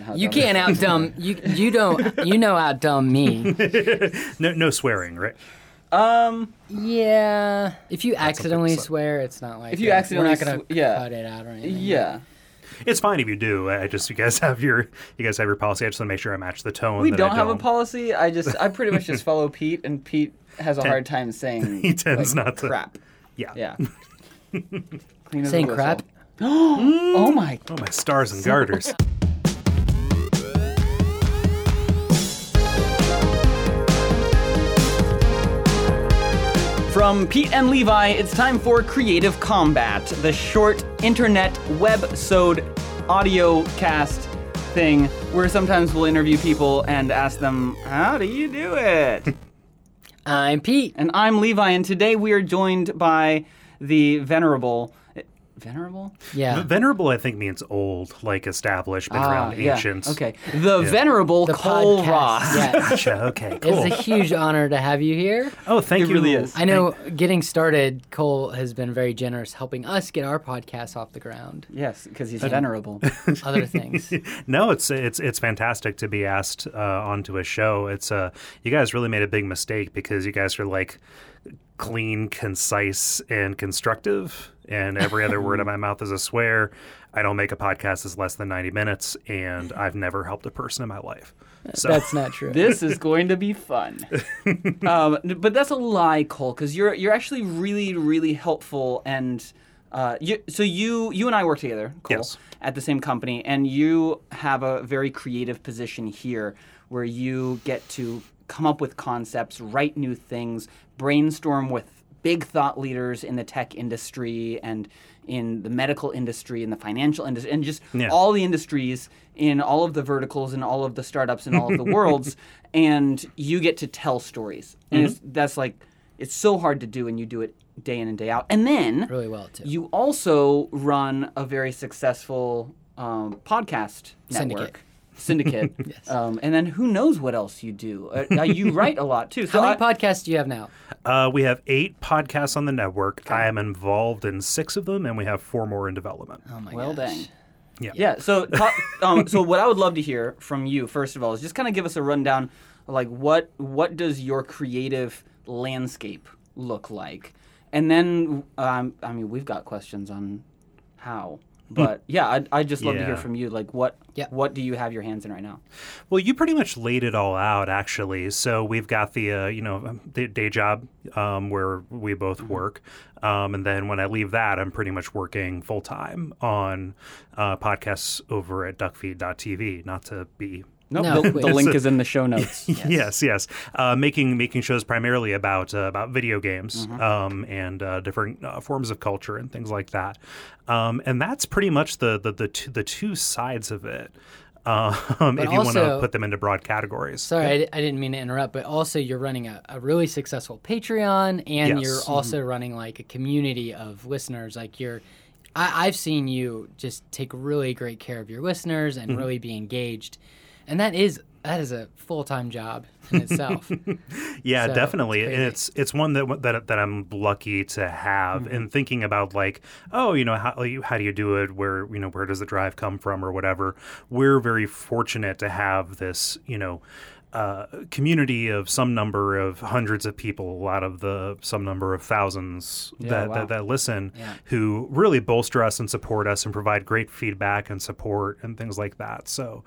and how You dumb- can't outdumb you. You don't. You know outdumb me. No, no swearing, right? Um, Yeah. If you accidentally so- swear, it's not like If you uh, accidentally we're not gonna sw- yeah. cut it out or anything. yeah. It's fine if you do. I just you guys have your you guys have your policy. I just want to make sure I match the tone. We that don't have a policy. I just, I pretty much just follow Pete, and Pete has a hard time saying. He tends like, not to- Crap. Yeah. Yeah. Clean as a Saying crap. Oh my. Oh my stars and garters. From Pete and Levi, it's time for Creative Combat, the short internet web-sode audio cast thing where sometimes we'll interview people and ask them, How do you do it? I'm Pete. and I'm Levi, and today we are joined by the venerable. Venerable? Yeah. Venerable, I think, means old, like established, been around, Ah, yeah. ancient. Okay. The venerable the Cole podcast. Ross. Yeah. Gotcha. Okay. Cool. It's a huge honor to have you here. oh, thank It you. really is. I know getting started, Cole has been very generous helping us get our podcast off the ground. Yes, because he's venerable. Other things. No, it's it's it's fantastic to be asked uh, onto a show. It's uh, you guys really made a big mistake because you guys are like clean, concise, and constructive, and every other word out of my mouth is a swear. I don't make a podcast that's less than ninety minutes, and I've never helped a person in my life. So That's not true. this is going to be fun. um, but that's a lie, Cole, because you're you're actually really really helpful and. Uh, you, so you you and I work together, Cole, Yes. at the same company, and you have a very creative position here, where you get to come up with concepts, write new things, brainstorm with big thought leaders in the tech industry and in the medical industry and the financial industry and just Yeah. all the industries in all of the verticals and all of the startups and all of the worlds and you get to tell stories. And it's, that's like it's so hard to do and you do it day in and day out. And then really well too. you also run a very successful um, podcast network. syndicate um, and then who knows what else you do uh, uh, you write a lot too so How many I- podcasts do you have now? uh, we have eight podcasts on the network. I am involved in six of them, and we have four more in development. Oh my Well, gosh. dang. Yeah. Yeah. So, ta- um, so what I would love to hear from you, first of all, is just kind of give us a rundown, like what what does your creative landscape look like, and then um, I mean we've got questions on how, but yeah, I'd, I'd just love to hear from you, like what Yeah. what do you have your hands in right now? Well, you pretty much laid it all out, actually. So we've got the uh, you know the day job um, where we both work, um, and then when I leave that, I'm pretty much working full time on uh, podcasts over at duckfeed.tv. Not to be Nope, No, the, the link is in the show notes. yes, yes, Uh, making making shows primarily about uh, about video games Mm-hmm. um, and uh, different uh, forms of culture and things like that. Um, and that's pretty much the the the two, the two sides of it. Um, if you want to put them into broad categories. Sorry, I, di- I didn't mean to interrupt, but also you're running a, a really successful Patreon, and Yes. you're also running like a community of listeners. Like you're, I, I've seen you just take really great care of your listeners and really be engaged, and that is that is a full time job in itself. Yeah, So, definitely, it's and it's it's one that that that I'm lucky to have. Mm-hmm. And thinking about like, oh, you know, how how do you do it? Where you know where does the drive come from or whatever? We're very fortunate to have this, you know. Uh, community of some number of hundreds of people, a lot of the some number of thousands that, wow. that that listen, Yeah. who really bolster us and support us and provide great feedback and support and things like that. So,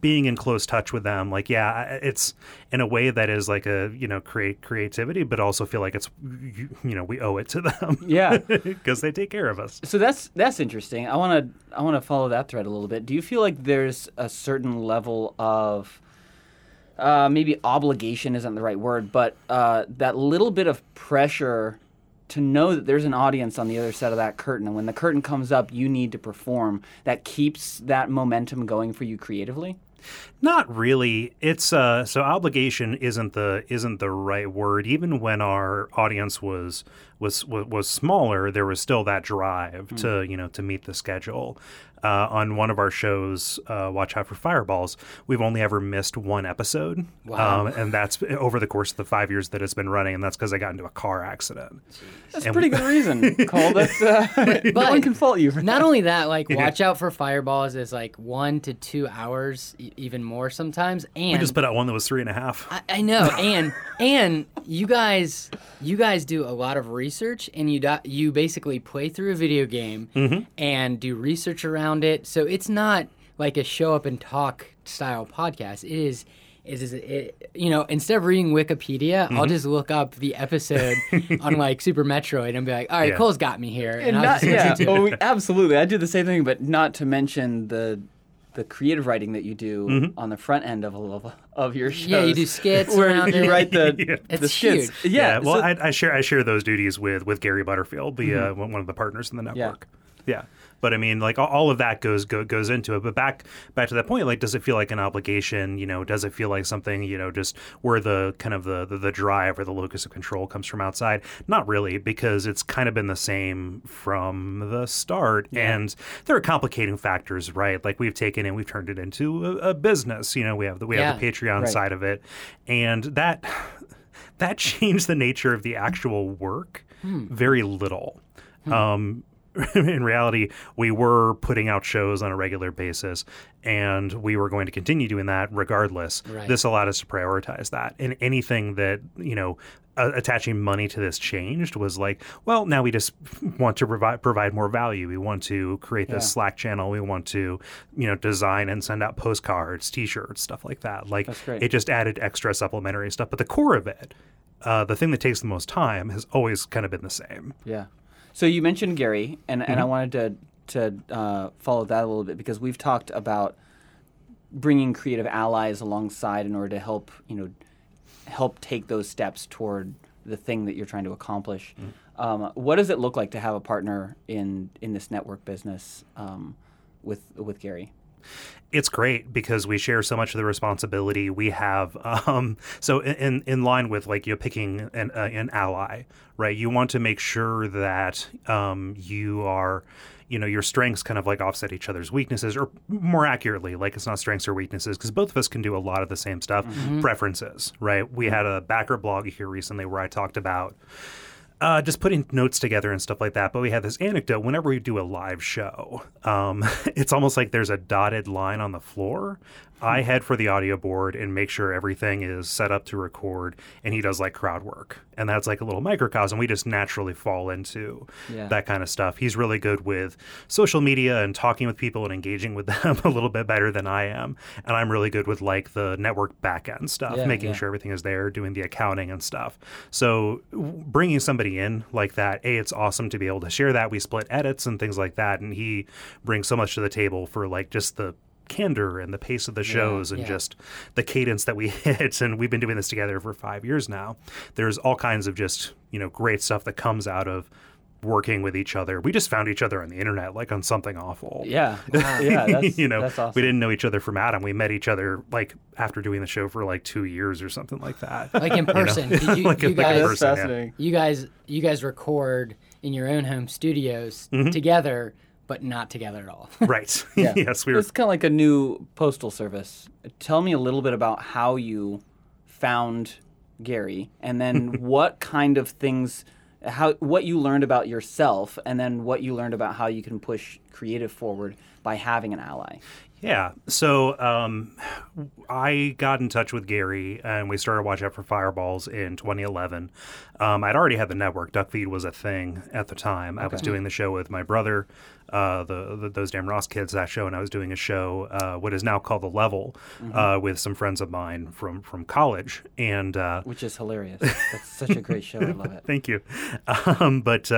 being in close touch with them, like yeah, it's in a way that is like a you know create creativity, but also feel like it's you, you know we owe it to them yeah. because they take care of us. So that's that's interesting. I want to I want to follow that thread a little bit. Do you feel like there's a certain level of uh, maybe obligation isn't the right word, but uh, that little bit of pressure to know that there's an audience on the other side of that curtain, and when the curtain comes up, you need to perform. That keeps that momentum going for you creatively. Not really. It's uh so obligation isn't the isn't the right word. Even when our audience was was was, was smaller, there was still that drive to you know to meet the schedule. uh, on one of our shows, uh, Watch Out for Fireballs, we've only ever missed one episode. Wow. Um, and that's over the course of the five years that it's been running. And that's because I got into a car accident. That's And a pretty good reason, Cole. That's uh, no But one can fault you for Not that. only that, like watch out for fireballs is like one to two hours, even more sometimes. And We just put out one that was three and a half. I, I know, and and you guys, you guys do a lot of research, and you do, you basically play through a video game Mm-hmm. and do research around it. So it's not like a show up and talk style podcast. It is, It is it, you know instead of reading Wikipedia, Mm-hmm. I'll just look up the episode on like Super Metroid and be like, all right, Yeah. Cole's got me here, and, And not, yeah, listen to it. oh, we- absolutely. I do the same thing, but not to mention the the creative writing that you do Mm-hmm. on the front end of of, of your shows. Yeah, you do skits where around you it. write the Yeah. the It's skits. huge. Yeah, well, so- I, I share I share those duties with with Gary Butterfield, the uh, one one of the partners in the network. Yeah. But I mean, like all, of that goes go, goes into it. But back back to that point, like, does it feel like an obligation? You know, does it feel like something? You know, just where the kind of the the, the drive or the locus of control comes from outside? Not really, because it's kind of been the same from the start. And there are complicating factors, right? Like we've taken and we've turned it into a, a business. You know, we have the we have the Patreon Right. side of it, and that that changed the nature of the actual work very little. Um, in reality, we were putting out shows on a regular basis, and we were going to continue doing that regardless. Right. This allowed us to prioritize that, and anything that you know. Uh, attaching money to this changed was like, well, now we just want to provide provide more value. We want to create this Yeah. Slack channel. We want to, you know, design and send out postcards, T-shirts, stuff like that. Like, it just added extra supplementary stuff. But the core of it, uh, the thing that takes the most time, has always kind of been the same. Yeah. So you mentioned Gary, and, and I Mm-hmm. wanted to to uh, follow that a little bit because we've talked about bringing creative allies alongside in order to help you know help take those steps toward the thing that you're trying to accomplish. Mm. Um, what does it look like to have a partner in in this network business um, with with Gary? It's great because we share so much of the responsibility we have um, so in in line with like you know picking an, uh, an ally right? You want to make sure that um, you are you know your strengths kind of like offset each other's weaknesses or more accurately like it's not strengths or weaknesses because both of us can do a lot of the same stuff. Preferences right? We had a backer blog here recently where i talked about uh, just putting notes together and stuff like that. But we had this anecdote whenever we do a live show, um, it's almost like there's a dotted line on the floor. I head for the audio board and make sure everything is set up to record, and he does like crowd work. And that's like a little microcosm. We just naturally fall into Yeah. that kind of stuff. He's really good with social media and talking with people and engaging with them a little bit better than I am. And I'm really good with like the network back end stuff, Yeah, making yeah. sure everything is there, doing the accounting and stuff. So bringing somebody in like that, a, it's awesome to be able to share that. We split edits and things like that, and he brings so much to the table for like just the candor and the pace of the shows and yeah. just the cadence that we hit and we've been doing this together for five years now there's all kinds of just you know great stuff that comes out of working with each other we just found each other on the internet like on something awful Yeah, yeah, that's, you know, that's awesome. we didn't know each other from Adam. We met each other like after doing the show for like two years or something like that. Like in person, did you, Like a- you like a guys, That's person, yeah. you guys, you guys record in your own home studios Mm-hmm. together, but not together at all. right. Yeah. yes, we were. It's kind of like a new postal service. Tell me a little bit about how you found Gary, and then what kind of things, how what you learned about yourself, and then what you learned about how you can push creative forward by having an ally. Yeah. So um, I got in touch with Gary and we started Watch Out for Fireballs in 2011. Um, I'd already had the network. Duckfeed was a thing at the time. I was doing the show with my brother, uh, the, the those damn Ross kids, that show, and I was doing a show, uh, what is now called The Level, uh, with some friends of mine from, from college. And uh, which is hilarious. That's such a great show. I love it. Thank you. Um, but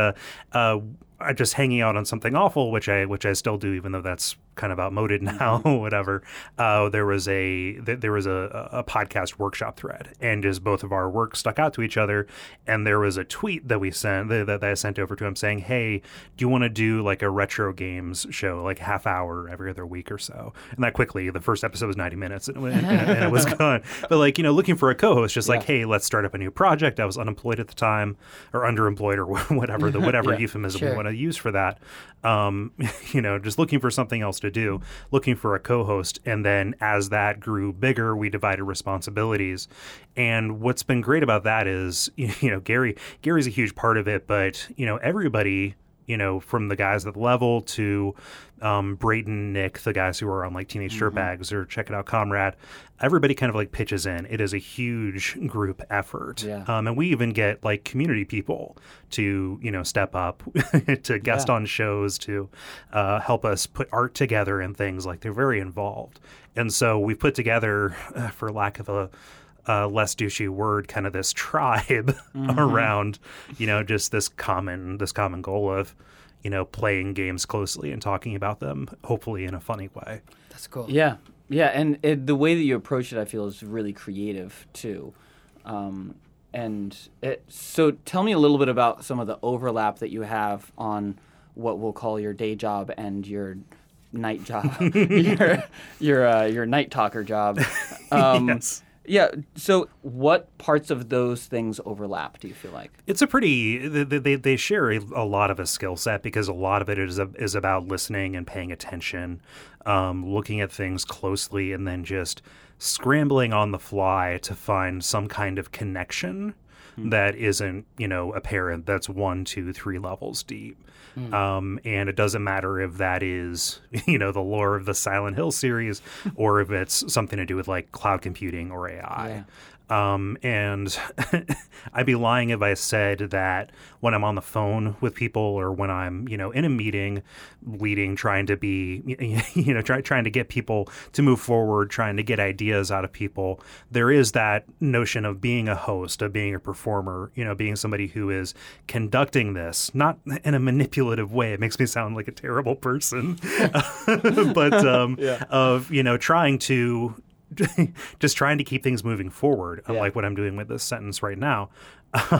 just hanging out on something awful, which I which I still do, even though that's kind of outmoded now, whatever. Uh, there was a th- there was a, a podcast workshop thread, and just both of our work stuck out to each other. And there was a tweet that we sent that, that I sent over to him saying, "Hey, do you want to do like a retro games show, like half hour every other week or so?" And that quickly, the first episode was ninety minutes, and, and, and it was gone. But like you know, looking for a co-host, just like, hey, let's start up a new project. I was unemployed at the time, or underemployed, or whatever the whatever Yeah. euphemism Sure. we want to use for that. Um, you know, just looking for something else to do, looking for a co-host, and then as that grew bigger, we divided responsibilities. And what's been great about that is, you know, Gary Gary's a huge part of it, but you know, everybody you know, from the guys at the level to um, Brayton, Nick, the guys who are on like Teenage Dirtbags or Check It Out Comrade, everybody kind of like pitches in. It is a huge group effort. Yeah. Um, and we even get like community people to, you know, step up to guest Yeah. on shows, to uh, help us put art together and things. Like they're very involved. And so we've put together, uh, for lack of a uh, less douchey word, kind of this tribe around, you know, just this common this common goal of, you know, playing games closely and talking about them, hopefully in a funny way. That's cool. Yeah, yeah, and it, the way that you approach it, I feel, is really creative too. Um, and it, so, tell me a little bit about some of the overlap that you have on what we'll call your day job and your night job, your your uh, your night talker job. Um, Yes. Yeah. So, what parts of those things overlap? Do you feel like? It's a pretty they they, they share a, a lot of a skill set because a lot of it is a, is about listening and paying attention, um, looking at things closely, and then just scrambling on the fly to find some kind of connection that isn't you know apparent. That's one, two, three levels deep. Um, and it doesn't matter if that is, you know, the lore of the Silent Hill series or if it's something to do with like cloud computing or AI. Um, and I'd be lying if I said that when I'm on the phone with people or when I'm, you know, in a meeting, leading, trying to be, you know, try, trying to get people to move forward, trying to get ideas out of people, there is that notion of being a host, of being a performer, you know, being somebody who is conducting this, not in a manipulative way. It makes me sound like a terrible person, but um, of, you know, trying to just trying to keep things moving forward, Yeah. unlike what I'm doing with this sentence right now,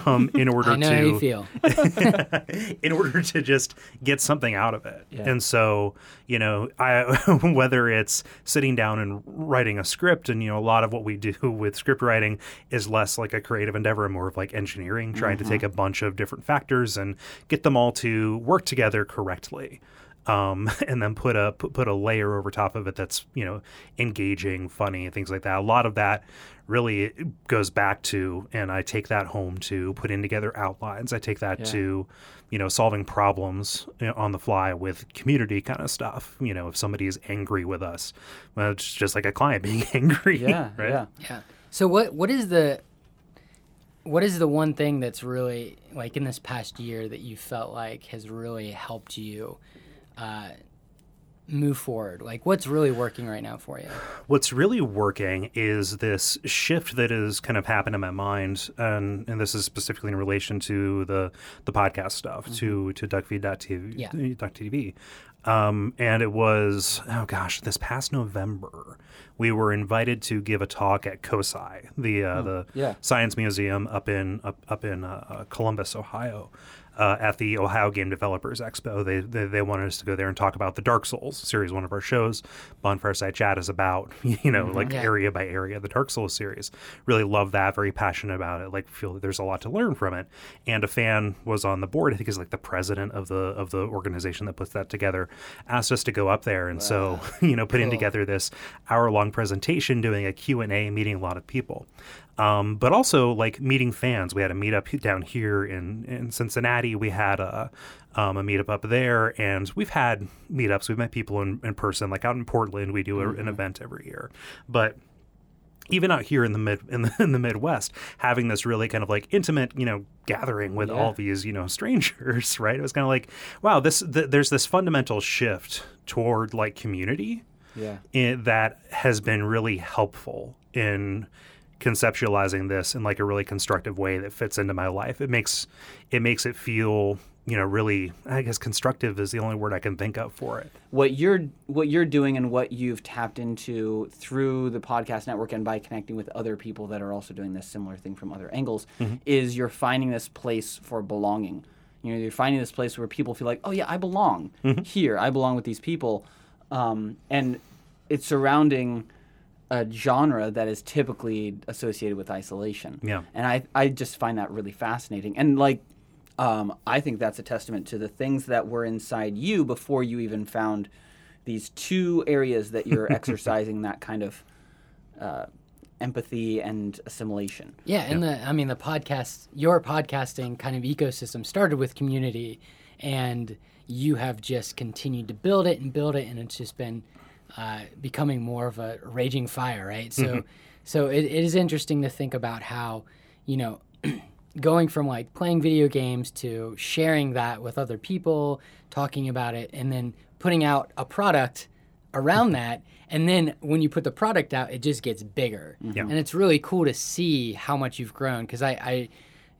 um, in order I know to how you feel. in order to just get something out of it. Yeah. And so, you know, I whether it's sitting down and writing a script, and you know, a lot of what we do with script writing is less like a creative endeavor and more of like engineering, trying to take a bunch of different factors and get them all to work together correctly. Um, and then put a put, put a layer over top of it that's you know engaging, funny, things like that. A lot of that really goes back to, and I take that home to putting together outlines. I take that Yeah. to, you know, solving problems on the fly with community kind of stuff. You know, if somebody is angry with us, well, it's just like a client being angry. Yeah. right. Yeah. Yeah. So what what is the what is the one thing that's really like in this past year that you felt like has really helped you uh, move forward? Like what's really working right now for you? What's really working is this shift that has kind of happened in my mind, and and this is specifically in relation to the the podcast stuff, to to duckfeed.tv, Yeah. duck.tv. Um, and it was oh gosh, this past November, we were invited to give a talk at COSI, the uh, the yeah. science museum up in up, up in uh, uh, Columbus, Ohio. Uh, at the Ohio Game Developers Expo, they, they they wanted us to go there and talk about the Dark Souls series. One of our shows, Bonfire Side Chat, is about you know like Yeah. area by area the Dark Souls series. Really love that. Very passionate about it. Like feel that there's a lot to learn from it. And a fan was on the board. I think is like the president of the of the organization that puts that together. Asked us to go up there, and so you know putting Cool. together this hour long presentation, doing a Q and A, meeting a lot of people. Um, but also like meeting fans. We had a meetup down here in, in Cincinnati. We had a, um, a meetup up there, and we've had meetups. We've met people in, in person, like out in Portland. We do a, an event every year, but even out here in the mid in the, in the Midwest, having this really kind of like intimate, you know, gathering with Yeah. all these you know strangers, right? It was kind of like, wow, this th- there's this fundamental shift toward like community Yeah. in, that has been really helpful in conceptualizing this in like a really constructive way that fits into my life. It makes it makes it feel you know really I guess constructive is the only word I can think of for it. what you're what you're doing and what you've tapped into through the podcast network and by connecting with other people that are also doing this similar thing from other angles is you're finding this place for belonging. You know, you're finding this place where people feel like, oh yeah, I belong here. I belong with these people, um, and it's surrounding a genre that is typically associated with isolation. Yeah. And I, I just find that really fascinating. And like, um, I think that's a testament to the things that were inside you before you even found these two areas that you're exercising that kind of uh, empathy and assimilation. Yeah, and the I mean the podcast, your podcasting kind of ecosystem started with community, and you have just continued to build it and build it, and it's just been uh, becoming more of a raging fire, right? So, mm-hmm. so it, it is interesting to think about how, you know. going from like playing video games to sharing that with other people, talking about it, and then putting out a product around mm-hmm. that. And then when you put the product out, it just gets bigger. Yeah. And it's really cool to see how much you've grown. Because I, I,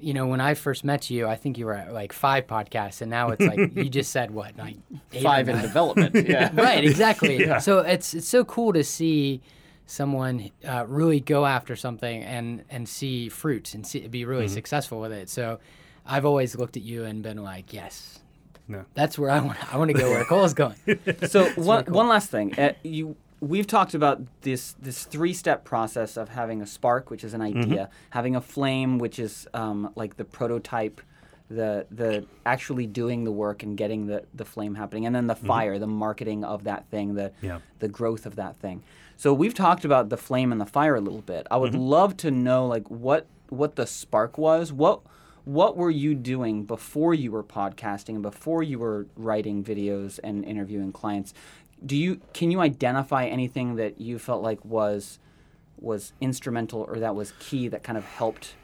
you know, when I first met you, I think you were at like five podcasts, and now it's like you just said what, like eight Five in nine? development. Yeah. right exactly so it's it's so cool to see someone uh, really go after something and and see fruits and see, be really successful with it so i've always looked at you and been like yes No. that's where i want i want to go where cole's going so one, one last thing uh, you we've talked about this this three step process of having a spark which is an mm-hmm. idea having a flame which is um, like the prototype the the actually doing the work and getting the the flame happening and then the mm-hmm. fire the marketing of that thing the Yeah. the growth of that thing. So we've talked about the flame and the fire a little bit. I would mm-hmm. love to know like what what the spark was. What what were you doing before you were podcasting and before you were writing videos and interviewing clients do you can you identify anything that you felt like was was instrumental or that was key that kind of helped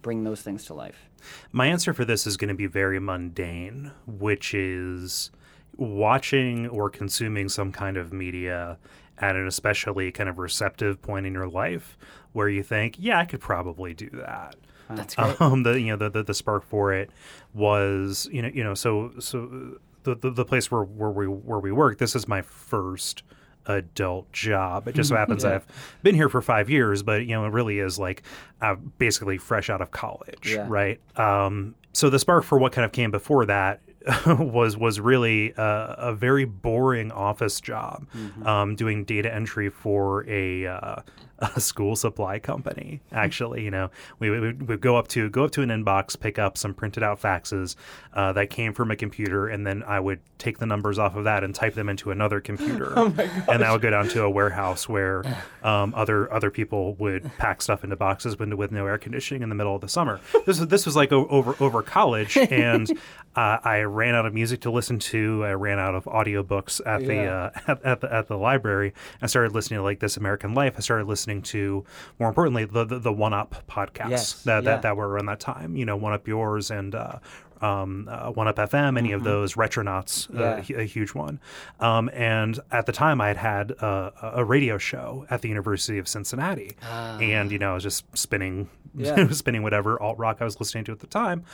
bring those things to life? My answer for this is going to be very mundane, which is watching or consuming some kind of media at an especially kind of receptive point in your life where you think, yeah, I could probably do that. that's great. Um, the you know the, the the spark for it was you know you know so so the the, the place where where we where we work. This is my first adult job. It just so happens Yeah. I've been here for five years, but you know it really is like uh, basically fresh out of college, Yeah. right? Um, so the spark for what kind of came before that was was really a, a very boring office job, um, doing data entry for a, uh, a school supply company. Actually, you know, we would we go up to go up to an inbox, pick up some printed out faxes uh, that came from a computer, and then I would take the numbers off of that and type them into another computer, and that would go down to a warehouse where um, other other people would pack stuff into boxes with, with no air conditioning in the middle of the summer. This was this was like o- over over college, and uh, I ran out of music to listen to. I ran out of audiobooks at the uh, at, at the at the library. I started listening to like This American Life. I started listening to more importantly the the, the One Up podcasts Yes, that, yeah. that that were around that time. You know, One Up Yours and. Uh, um, uh, One Up FM, any of those Retronauts, Mm-hmm. Yeah. uh, a huge one. Um, and at the time, I had had a, a radio show at the University of Cincinnati, and you know, I was just spinning, Yeah. spinning whatever alt rock I was listening to at the time,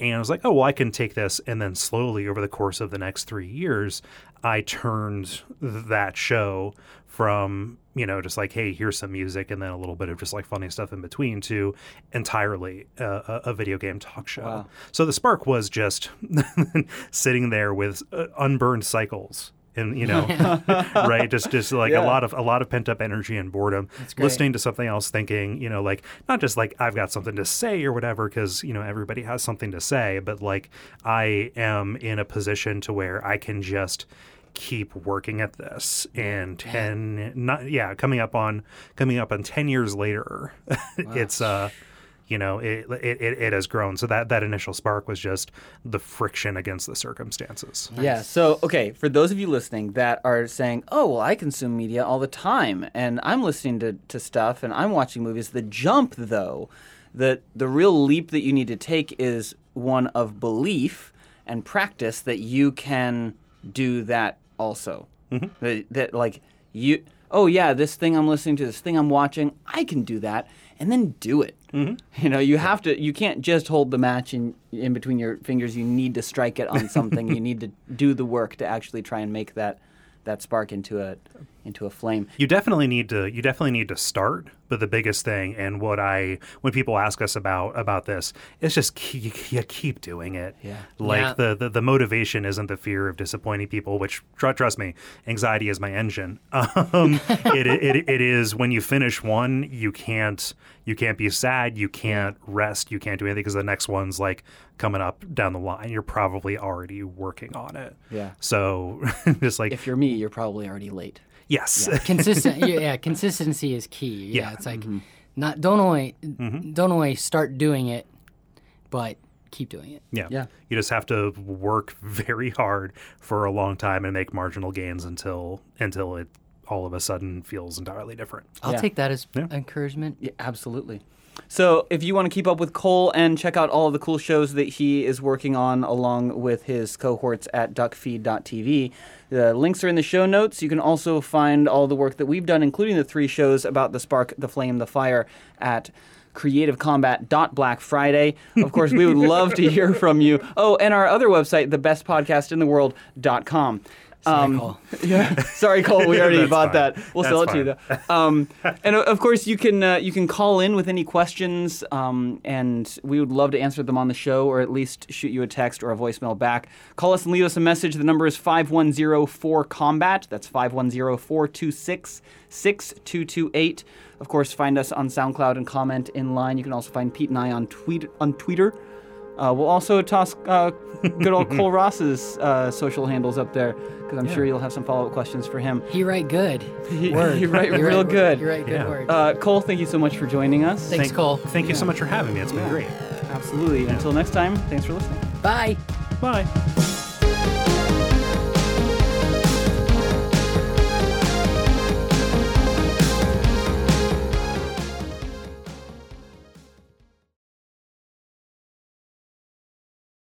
and I was like, oh well, I can take this, and then slowly over the course of the next three years, I turned that show from you know just like hey here's some music and then a little bit of just like funny stuff in between to entirely uh, a, a video game talk show Wow. so the spark was just sitting there with uh, unburned cycles and you know right? Just just like Yeah. a lot of a lot of pent up energy and boredom. Listening to something else thinking you know like not just like i've got something to say or whatever because you know everybody has something to say but like i am in a position to where i can just keep working at this and 10 not yeah coming up on coming up on 10 years later it's uh you know it, it it has grown so that that initial spark was just the friction against the circumstances Yeah. So, okay, for those of you listening that are saying, "Oh, well, I consume media all the time, and I'm listening to, to stuff, and I'm watching movies," the jump, though, the the real leap that you need to take is one of belief and practice that you can do that also. Mm-hmm. That, that like you oh yeah, this thing I'm listening to, this thing I'm watching, I can do that, and then do it. Mm-hmm. You know, you have to. You can't just hold the match in in between your fingers. You need to strike it on something. you need to do the work to actually try and make that that spark into a into a flame. You definitely need to you definitely need to start, but the biggest thing and what I when people ask us about about this, it's just keep, you keep doing it. Yeah. Like Yeah. The, the the motivation isn't the fear of disappointing people, which tr- trust me, anxiety is my engine. Um, it, it it is when you finish one, you can't you can't be sad, you can't rest, you can't do anything because the next one's like coming up down the line. You're probably already working on it. Yeah. So just like If you're me, you're probably already late. Yes. consistent yeah, yeah consistency is key yeah, Yeah. it's like mm-hmm. not don't only mm-hmm. don't only start doing it but keep doing it Yeah. Yeah. You just have to work very hard for a long time and make marginal gains until until it all of a sudden feels entirely different. i'll Yeah. take that as encouragement Yeah, absolutely. So, if you want to keep up with Cole and check out all of the cool shows that he is working on along with his cohorts at duckfeed.tv, the links are in the show notes. You can also find all the work that we've done, including the three shows about the spark, the flame, the fire, at creativecombat.blackfriday. Of course, we would love to hear from you. Oh, and our other website, thebestpodcastintheworld.com. Sorry, Cole. Yeah, sorry, Cole. We already bought fine. that. We'll That's sell it to you though. Um, and of course, you can uh, you can call in with any questions, um, and we would love to answer them on the show, or at least shoot you a text or a voicemail back. Call us and leave us a message. The number is five one zero four combat. That's 510-426-6228. Of course, find us on SoundCloud and comment in line. You can also find Pete and I on tweet on Twitter. Uh, we'll also toss uh, good old Cole Ross's uh, social handles up there because I'm sure you'll have some follow up questions for him. he write good He- word he write You real good. you write good Yeah. words Uh, Cole, thank you so much for joining us. Thanks, Thank- Cole. Thank you so much for having me. It's been Yeah. great. Absolutely. Until next time, thanks for listening. bye Bye.